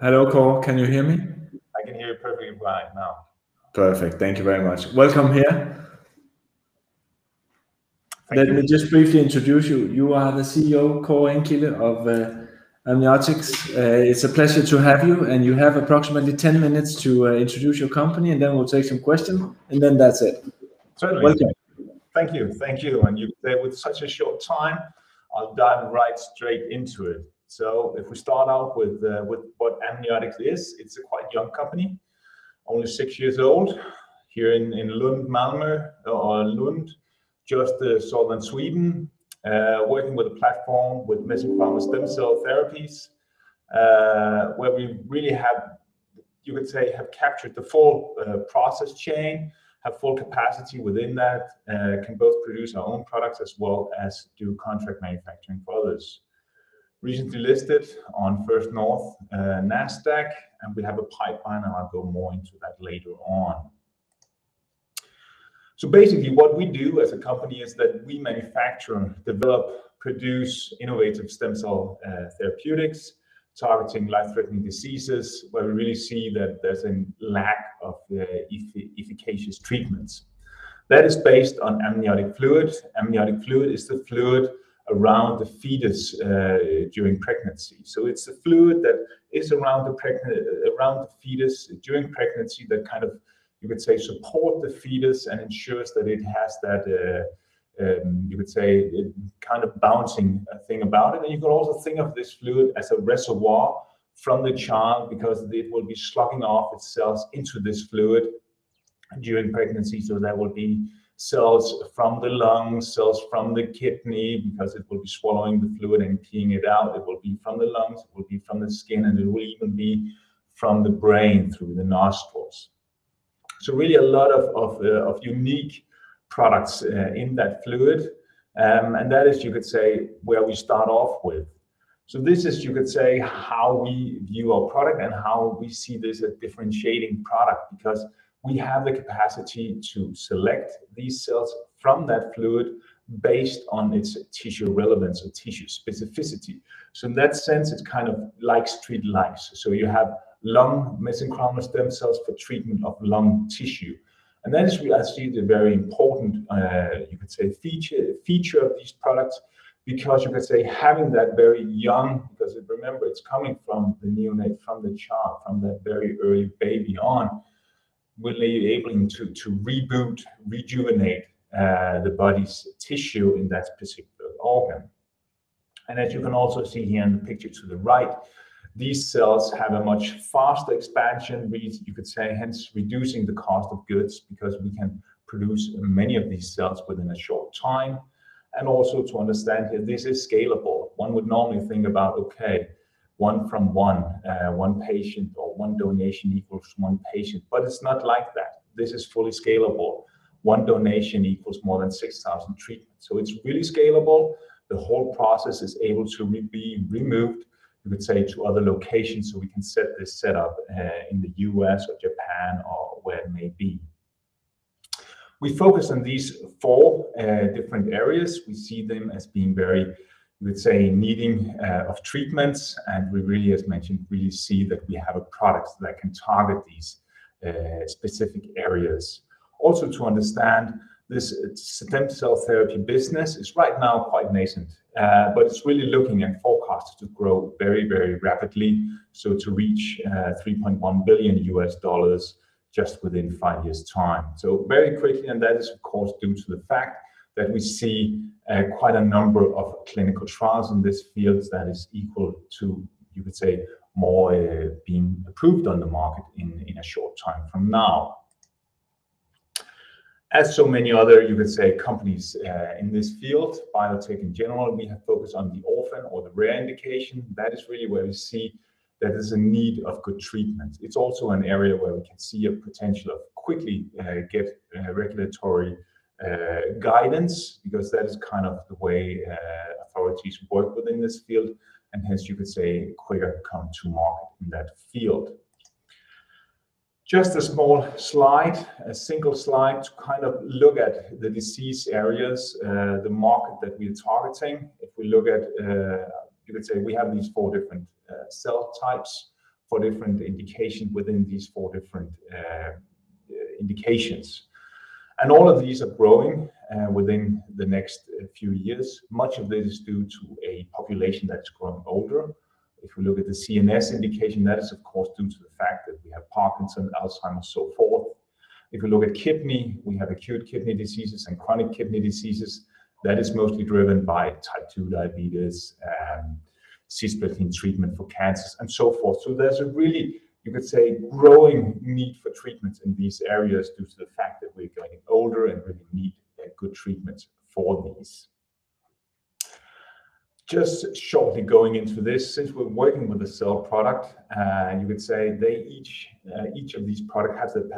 Hello, Kåre. Can you hear me? I can hear you perfectly fine now. Perfect. Thank you very much. Welcome here. Thank Let you. me just briefly introduce you. You are the CEO, Kåre Engkilde of uh, Amniotics. Uh, it's a pleasure to have you, and you have approximately 10 minutes to uh, introduce your company, and then we'll take some questions, and then that's it. Certainly. Welcome. Thank you. Thank you. And you there with such a short time, I'll dive right straight into it. So if we start out with uh, with what Amniotics is, it's a quite young company, only six years old, here in in Lund, Malmö, or Lund, just uh, southern Sweden, uh, working with a platform with mesenchymal stem cell therapies, where we really have, you could say, have captured the full process chain, have full capacity within that, can both produce our own products as well as do contract manufacturing for others. Recently listed on First North uh, Nasdaq, and we have a pipeline, and I'll go more into that later on. So basically, what we do as a company is that we manufacture, develop, produce innovative stem cell uh, therapeutics targeting life-threatening diseases, where we really see that there's a lack of uh, efficacious treatments. That is based on amniotic fluid. Amniotic fluid is the fluid around the fetus uh, during pregnancy. So it's a fluid that is around the pregnant around the fetus during pregnancy that kind of, you could say, support the fetus and ensures that it has that, uh, um, you could say, kind of bouncing uh, thing about it. And you could also think of this fluid as a reservoir from the child because it will be slugging off its cells into this fluid during pregnancy. So there will be cells from the lungs, cells from the kidney, because it will be swallowing the fluid and peeing it out. It will be from the lungs, it will be from the skin, and it will even be from the brain through the nostrils. So really a lot of of of unique products in that fluid. Um, and that is, you could say, where we start off with. So this is, you could say, how we view our product and how we see this as differentiating product because we have the capacity to select these cells from that fluid based on its tissue relevance or tissue specificity. So in that sense, it's kind of likes treat likes. You have lung mesenchymal stem cells for treatment of lung tissue. And that is see, the very important, uh, you could say, feature, feature of these products because you could say having that very young, because remember, it's coming from the neonate, from the child, from that very early baby on, really able to to reboot, rejuvenate uh, the body's tissue in that particular organ. And as you can also see here in the picture to the right, these cells have a much faster expansion, you could say, hence reducing the cost of goods because we can produce many of these cells within a short time. And also to understand here, this is scalable. One would normally think about, okay, one from one uh, one patient or one donation equals one patient, but it's not like that. This is fully scalable. One donation equals more than 6,000 treatments. So it's really scalable. The whole process is able to be removed, you could say, to other locations, so we can set this up in the U.S. or Japan or where it may be. We focus on these four different areas. We see them as being very, would say, needing uh, of treatments, and we really, as mentioned, really see that we have a product that can target these uh, specific areas. Also to understand this stem cell therapy business is right now quite nascent, uh, but it's really looking and forecasted to grow very, very rapidly, so to reach three point one billion US dollars just within five years' time. So very quickly, and that is of course due to the fact that we see uh, quite a number of clinical trials in this field that is equal to, you could say, more uh, being approved on the market in in a short time from now. As so many other, you could say, companies uh, in this field, biotech in general, we have focused on the orphan or the rare indication. That is really where we see that there's a need of good treatment. It's also an area where we can see a potential of quickly get regulatory Uh, guidance because that is kind of the way uh, authorities work within this field, and hence you could say quicker come to market in that field. Just a small slide, a single slide to kind of look at the disease areas, uh, the market that we're targeting. If we look at, you could say we have these four different cell types, for different indications within these four different indications. And all of these are growing uh, within the next uh, few years. Much of this is due to a population that's growing older. If we look at the CNS indication, that is of course due to the fact that we have Parkinson's, Alzheimer's, so forth. If we look at kidney, we have acute kidney diseases and chronic kidney diseases. That is mostly driven by type 2 diabetes, um, cisplatin treatment for cancers, and so forth. So there's a really, you could say, growing need for treatments in these areas due to the fact that we're getting older and really need uh, good treatments for these. Just shortly going into this, since we're working with a cell product, uh, you could say they each uh, each of these product has the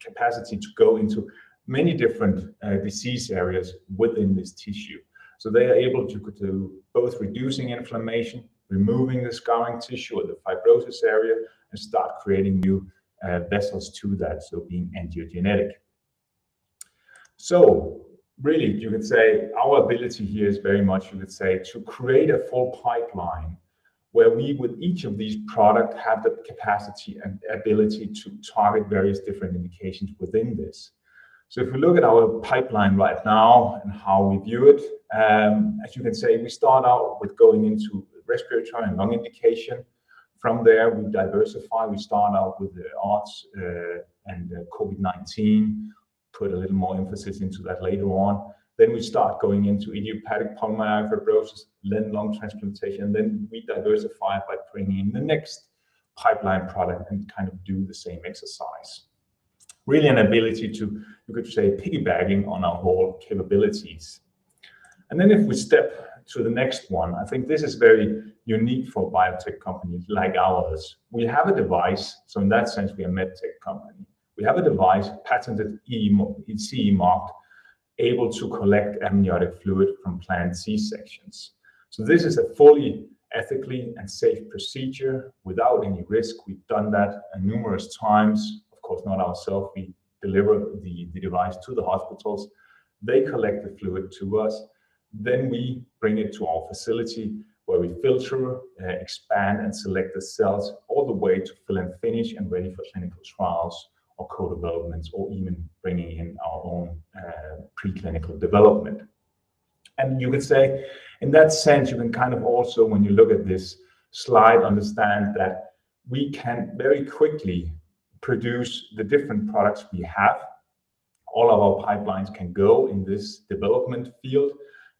capacity to go into many different disease areas within this tissue. So they are able to do both reducing inflammation, removing the scarring tissue or the fibrosis area, and start creating new vessels to that, so being angiogenetic. So really, you could say our ability here is very much, you could say, to create a full pipeline where we, with each of these product, have the capacity and ability to target various different indications within this. So if we look at our pipeline right now and how we view it, um, as you can say, we start out with going into respiratory and lung indication. From there, we diversify. We start out with the ARDS uh, and COVID-19, put a little more emphasis into that later on. Then we start going into idiopathic pulmonary fibrosis, then lung transplantation, then we diversify by bringing in the next pipeline product and kind of do the same exercise. Really an ability to, you could say, piggybacking on our whole capabilities. And then if we step to the next one, I think this is very unique for biotech companies like ours. We have a device, so in that sense, we are a med tech company. We have a device, patented CE marked, able to collect amniotic fluid from planned C-sections. So this is a fully ethically and safe procedure without any risk. We've done that numerous times. Of course, not ourselves. We deliver the device to the hospitals. They collect the fluid to us, then we bring it to our facility where we filter, uh, expand, and select the cells all the way to fill and finish and ready for clinical trials or co-developments or even bringing in our own uh, preclinical development. And you could say, in that sense, you can kind of also, when you look at this slide, understand that we can very quickly produce the different products we have. All of our pipelines can go in this development field,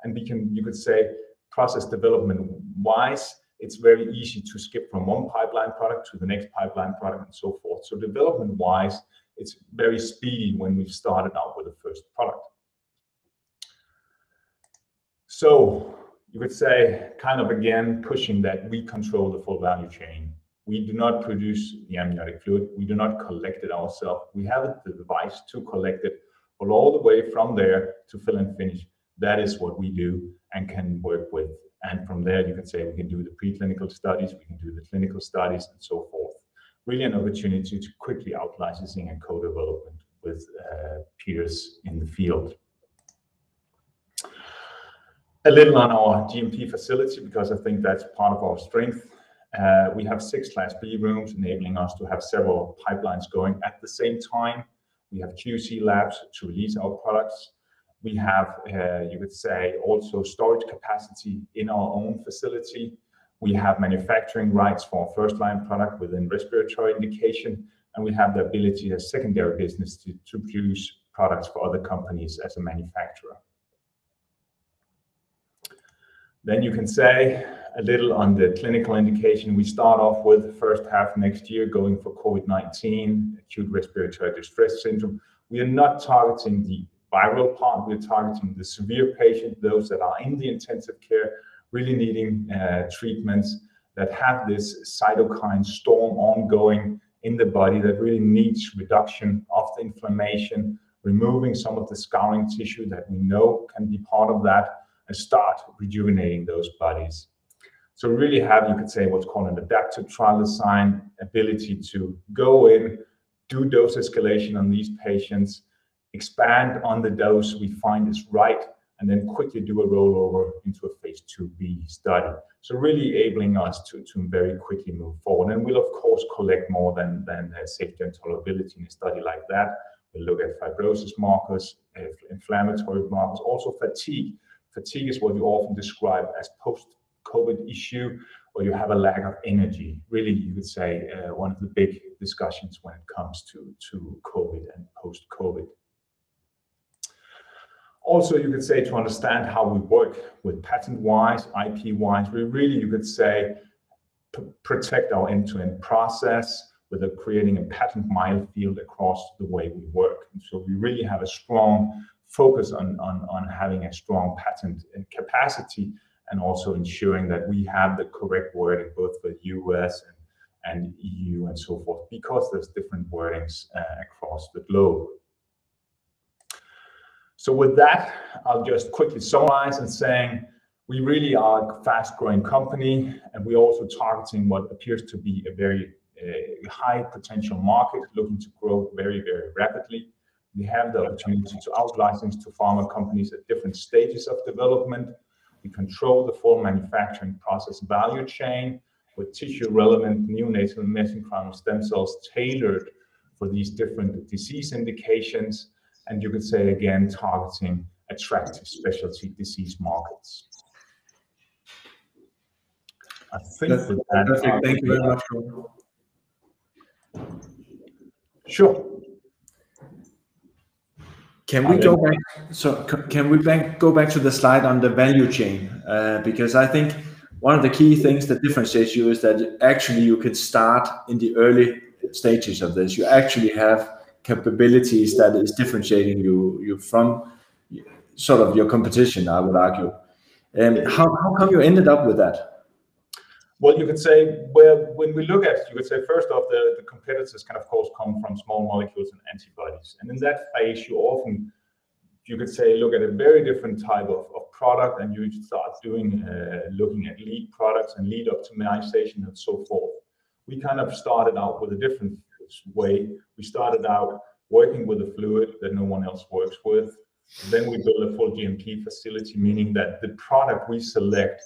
and we can, you could say, process development-wise, it's very easy to skip from one pipeline product to the next pipeline product and so forth. So development-wise, it's very speedy when we've started out with the first product. So you could say, kind of again, pushing that we control the full value chain. We do not produce the amniotic fluid. We do not collect it ourselves. We have the device to collect it, but all the way from there to fill and finish, that is what we do and can work with. And from there, you can say we can do the preclinical studies, we can do the clinical studies, and so forth. Really an opportunity to quickly out-licensing and co-development with uh, peers in the field. A little on our GMP facility, because I think that's part of our strength. Uh, we have six Class B rooms enabling us to have several pipelines going at the same time. We have QC labs to release our products. We have, uh, you could say, also storage capacity in our own facility. We have manufacturing rights for our first-line product within respiratory indication, and we have the ability as secondary business to produce products for other companies as a manufacturer. Then you can say a little on the clinical indication. We start off with first half next year going for COVID-19, acute respiratory distress syndrome. We are not targeting the viral part. We're targeting the severe patient, those that are in the intensive care, really needing uh, treatments that have this cytokine storm ongoing in the body that really needs reduction of the inflammation, removing some of the scarring tissue that we know can be part of that, and start rejuvenating those bodies. So really have, you could say, what's called an adaptive trial design, ability to go in, do dose escalation on these patients, expand on the dose we find is right and then quickly do a rollover into a phase IIb study. So really enabling us to very quickly move forward. And we'll of course collect more than uh, safety and tolerability in a study like that. We'll look at fibrosis markers, uh, inflammatory markers, also fatigue. Fatigue is what you often describe as post-COVID issue, where you have a lack of energy. Really, you could say, uh, one of the big discussions when it comes to COVID and post-COVID. Also, you could say to understand how we work with patent-wise, IP-wise, we really, you could say, protect our end-to-end process with creating a patent minefield across the way we work. So we really have a strong focus on on having a strong patent capacity and also ensuring that we have the correct wording both for U.S. and EU and so forth, because there's different wordings uh, across the globe. So with that, I'll just quickly summarize in saying we really are a fast-growing company, and we're also targeting what appears to be a very uh, high potential market looking to grow very, very rapidly. We have the opportunity to out-license to pharma companies at different stages of development. We control the full manufacturing process value chain with tissue-relevant neonatal mesenchymal stem cells tailored for these different disease indications, and you could say again, targeting attractive specialty disease markets. I think with that. Perfect. Thank you very much. Sure. Can we go back So can we go back to the slide on the value chain? Uh, because I think one of the key things that differentiates you is that actually you can start in the early stages of this. You actually have capabilities that is differentiating you you from sort of your competition, I would argue. And How how come you ended up with that? Well, you could say, well, when we look at, you could say first off, the the competitors can of course come from small molecules and antibodies. And in that phase, you often, you could say, look at a very different type of product, and you start doing uh, looking at lead products and lead optimization and so forth. We kind of started out with a different way. We started out working with a fluid that no one else works with. Then we built a full GMP facility, meaning that the product we select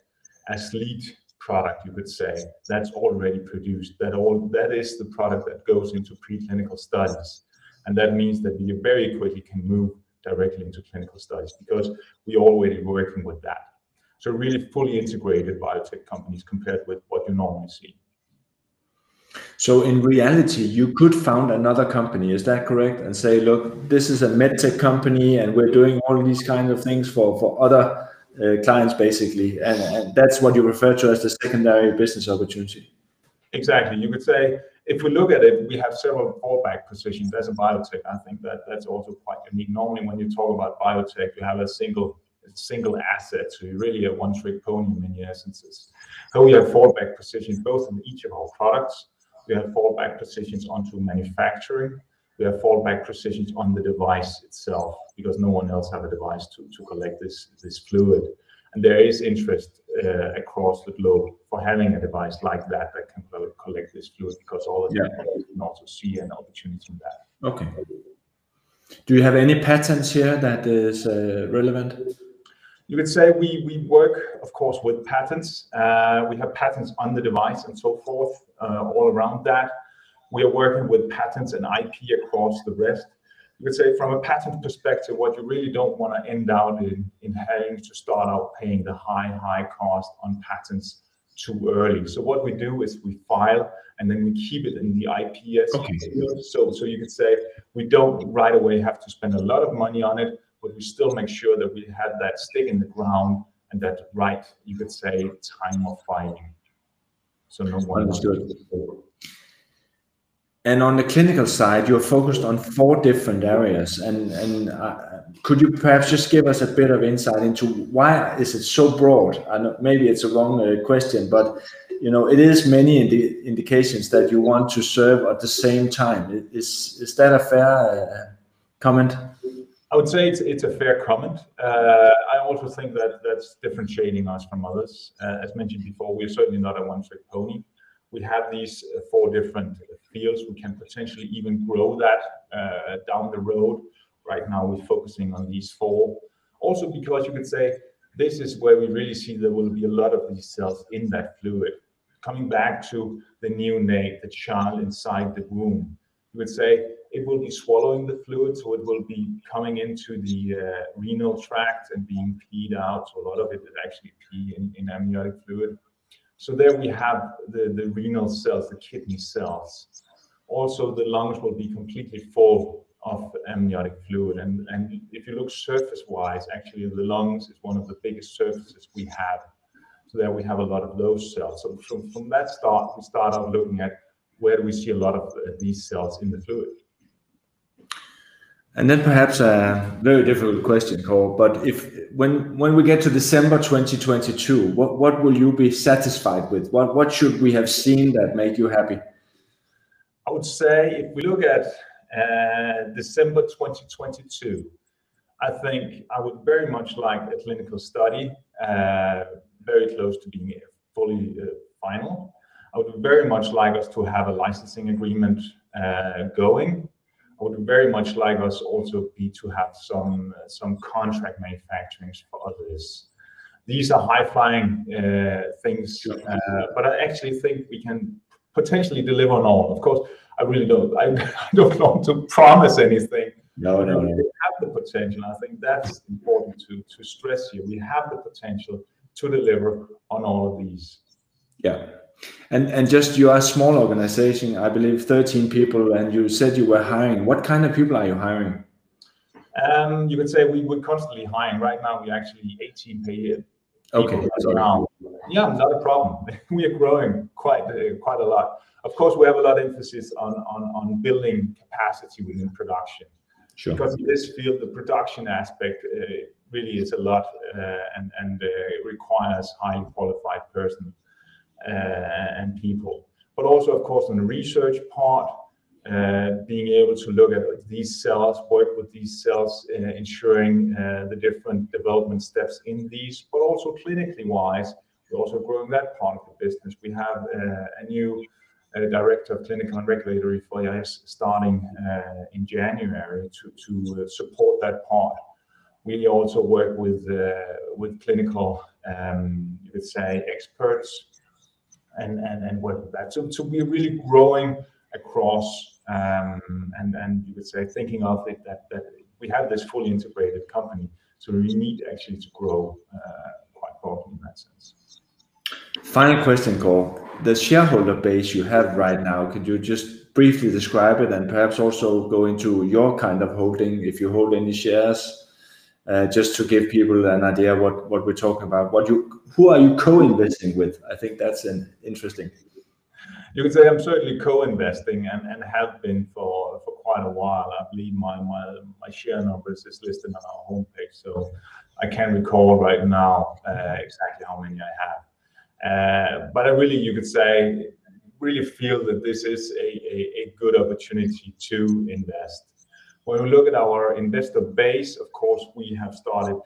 as lead product, you could say, that's already produced. That all That is the product that goes into preclinical studies. And that means that we very quickly can move directly into clinical studies because we're already working with that. So really fully integrated biotech companies compared with what you normally see. So in reality, you could found another company, is that correct? And say, "Look, this is a medtech company, and we're doing all these kind of things for for other uh, clients basically." And that's what you refer to as the secondary business opportunity. Exactly. You could say if we look at it, we have several fallback positions. As a biotech, I think that that's also quite unique. Normally, when you talk about biotech, you have a single asset. So you're really a one-trick pony in many instances. So we have fallback positions both in each of our products. We have fallback positions onto manufacturing. We have fallback positions on the device itself because no one else have a device to to collect this this fluid. And there is interest uh, across the globe for having a device like that that can collect this fluid because all of them. Yeah can also see an opportunity in that. Okay. Do you have any patents here that is uh, relevant? You could say we we work, of course, with patents. Uh, we have patents on the device and so forth, uh, all around that. We are working with patents and IP across the rest. You could say from a patent perspective, what you really don't wanna end up in in having to start out paying the high high cost on patents too early. So what we do is we file, and then we keep it in the IP. Okay So, so You could say we don't right away have to spend a lot of money on it, but we still make sure that we have that stick in the ground and that right, you could say, time of fighting. So No one- Understood. And on the clinical side, you're focused on four different areas. And and uh, could you perhaps just give us a bit of insight into why is it so broad? I know maybe it's a wrong uh, question, but you know, it is many indications that you want to serve at the same time. Is that a fair uh, comment? I would say it's it's a fair comment. Uh, I also think that that's differentiating us from others. Uh, as mentioned before, we're certainly not a one-trick pony. We have these uh, four different fields. We can potentially even grow that down the road. Right now, we're focusing on these four. Also, because you could say this is where we really see there will be a lot of these cells in that fluid. Coming back to the neonate, the child inside the womb, you would say it will be swallowing the fluid, so it will be coming into the uh, renal tract and being peed out. So a lot of it is actually pee in, in amniotic fluid. So there we have the, the renal cells, the kidney cells. Also, the lungs will be completely full of amniotic fluid. And, and if you look surface-wise, actually the lungs is one of the biggest surfaces we have. So there we have a lot of those cells. So from, from that start, we start out looking at where do we see a lot of uh, these cells in the fluid. And then perhaps a very difficult question, Cole, but if when when we get to December 2022, what, what will you be satisfied with? What what should we have seen that make you happy? I would say if we look at uh, December 2022, I think I would very much like a clinical study, uh, very close to being fully uh, final. I would very much like us to have a licensing agreement uh, going. I would very much like us also be to have some some contract manufacturing for others. These are high-flying uh, things, uh, but I actually think we can potentially deliver on all. Of course, I really don't. I, I don't want to promise anything. No, no, no. We have the potential. I think that's important to to stress here. We have the potential to deliver on all of these. Yeah. And and just you are a small organization, I believe 13 people, and you said you were hiring. What kind of people are you hiring? Um, you could say we we're constantly hiring. Right now, we're actually 18 per year. Okay, sorry. Now. Yeah, not a problem. we are growing quite uh, quite a lot. Of course, we have a lot of emphasis on on on building capacity within production. Sure. Because in this field, the production aspect uh, really is a lot uh, and and uh, requires highly qualified person Uh, and people. But also, of course, on the research part, uh, being able to look at these cells, work with these cells, uh, ensuring uh, the different development steps in these, but also clinically wise, we're also growing that part of the business. We have uh, a new director of clinical and regulatory for IAS starting in January to support that part. We also work with clinical, um, you could say, experts and, and, and work with that. So, so we're really growing across, um, and, you could say, thinking of it that, we have this fully integrated company. So we need actually to grow uh, quite broadly in that sense. Final question, Cole. The shareholder base you have right now, could you just briefly describe it and perhaps also go into your kind of holding, if you hold any shares? Uh, just to give people an idea what what we're talking about. What you who are you co-investing with? I think that's an interesting. You could say I'm certainly co-investing and, and have been for, for quite a while. I believe my, my my share numbers is listed on our homepage, so I can't recall right now uh, exactly how many I have. Uh, but I really, you could say, really feel that this is a, a, a good opportunity to invest when we look at our investor base, of course, we have started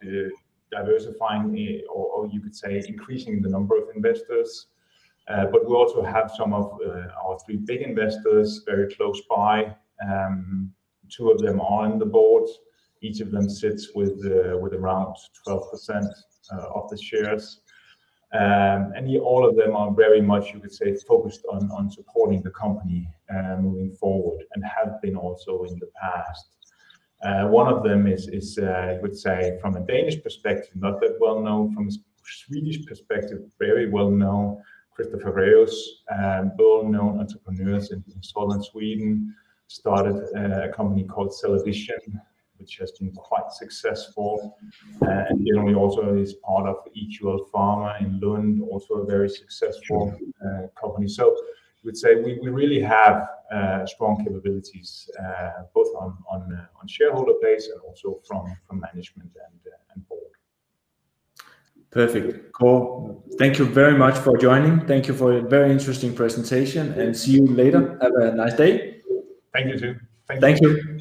diversifying, eh, or you could say increasing the number of investors. Uh, but we also have some of uh, our three big investors very close by. Um, two of them are on the board. Each of them sits with uh, around 12% of the shares. Um, and all of them are very much, you could say, focused on on supporting the company uh, moving forward and have been also in the past. Uh, one of them is, uh, you would say, from a Danish perspective, not that well known. From a Swedish perspective, very well known. Christer Fåhraeus, um, well-known entrepreneurs in southern Sweden, started a company called CellaVision, which has been quite successful. Uh, and generally also is part of EQL Pharma in Lund, also a very successful uh, company. So I would say we, we really have uh, strong capabilities uh, both on on, uh, on shareholder base and also from from management and and board. Perfect. Cool. Thank you very much for joining. Thank you for a very interesting presentation and see you later. Have a nice day. Thank you too. Thank, you.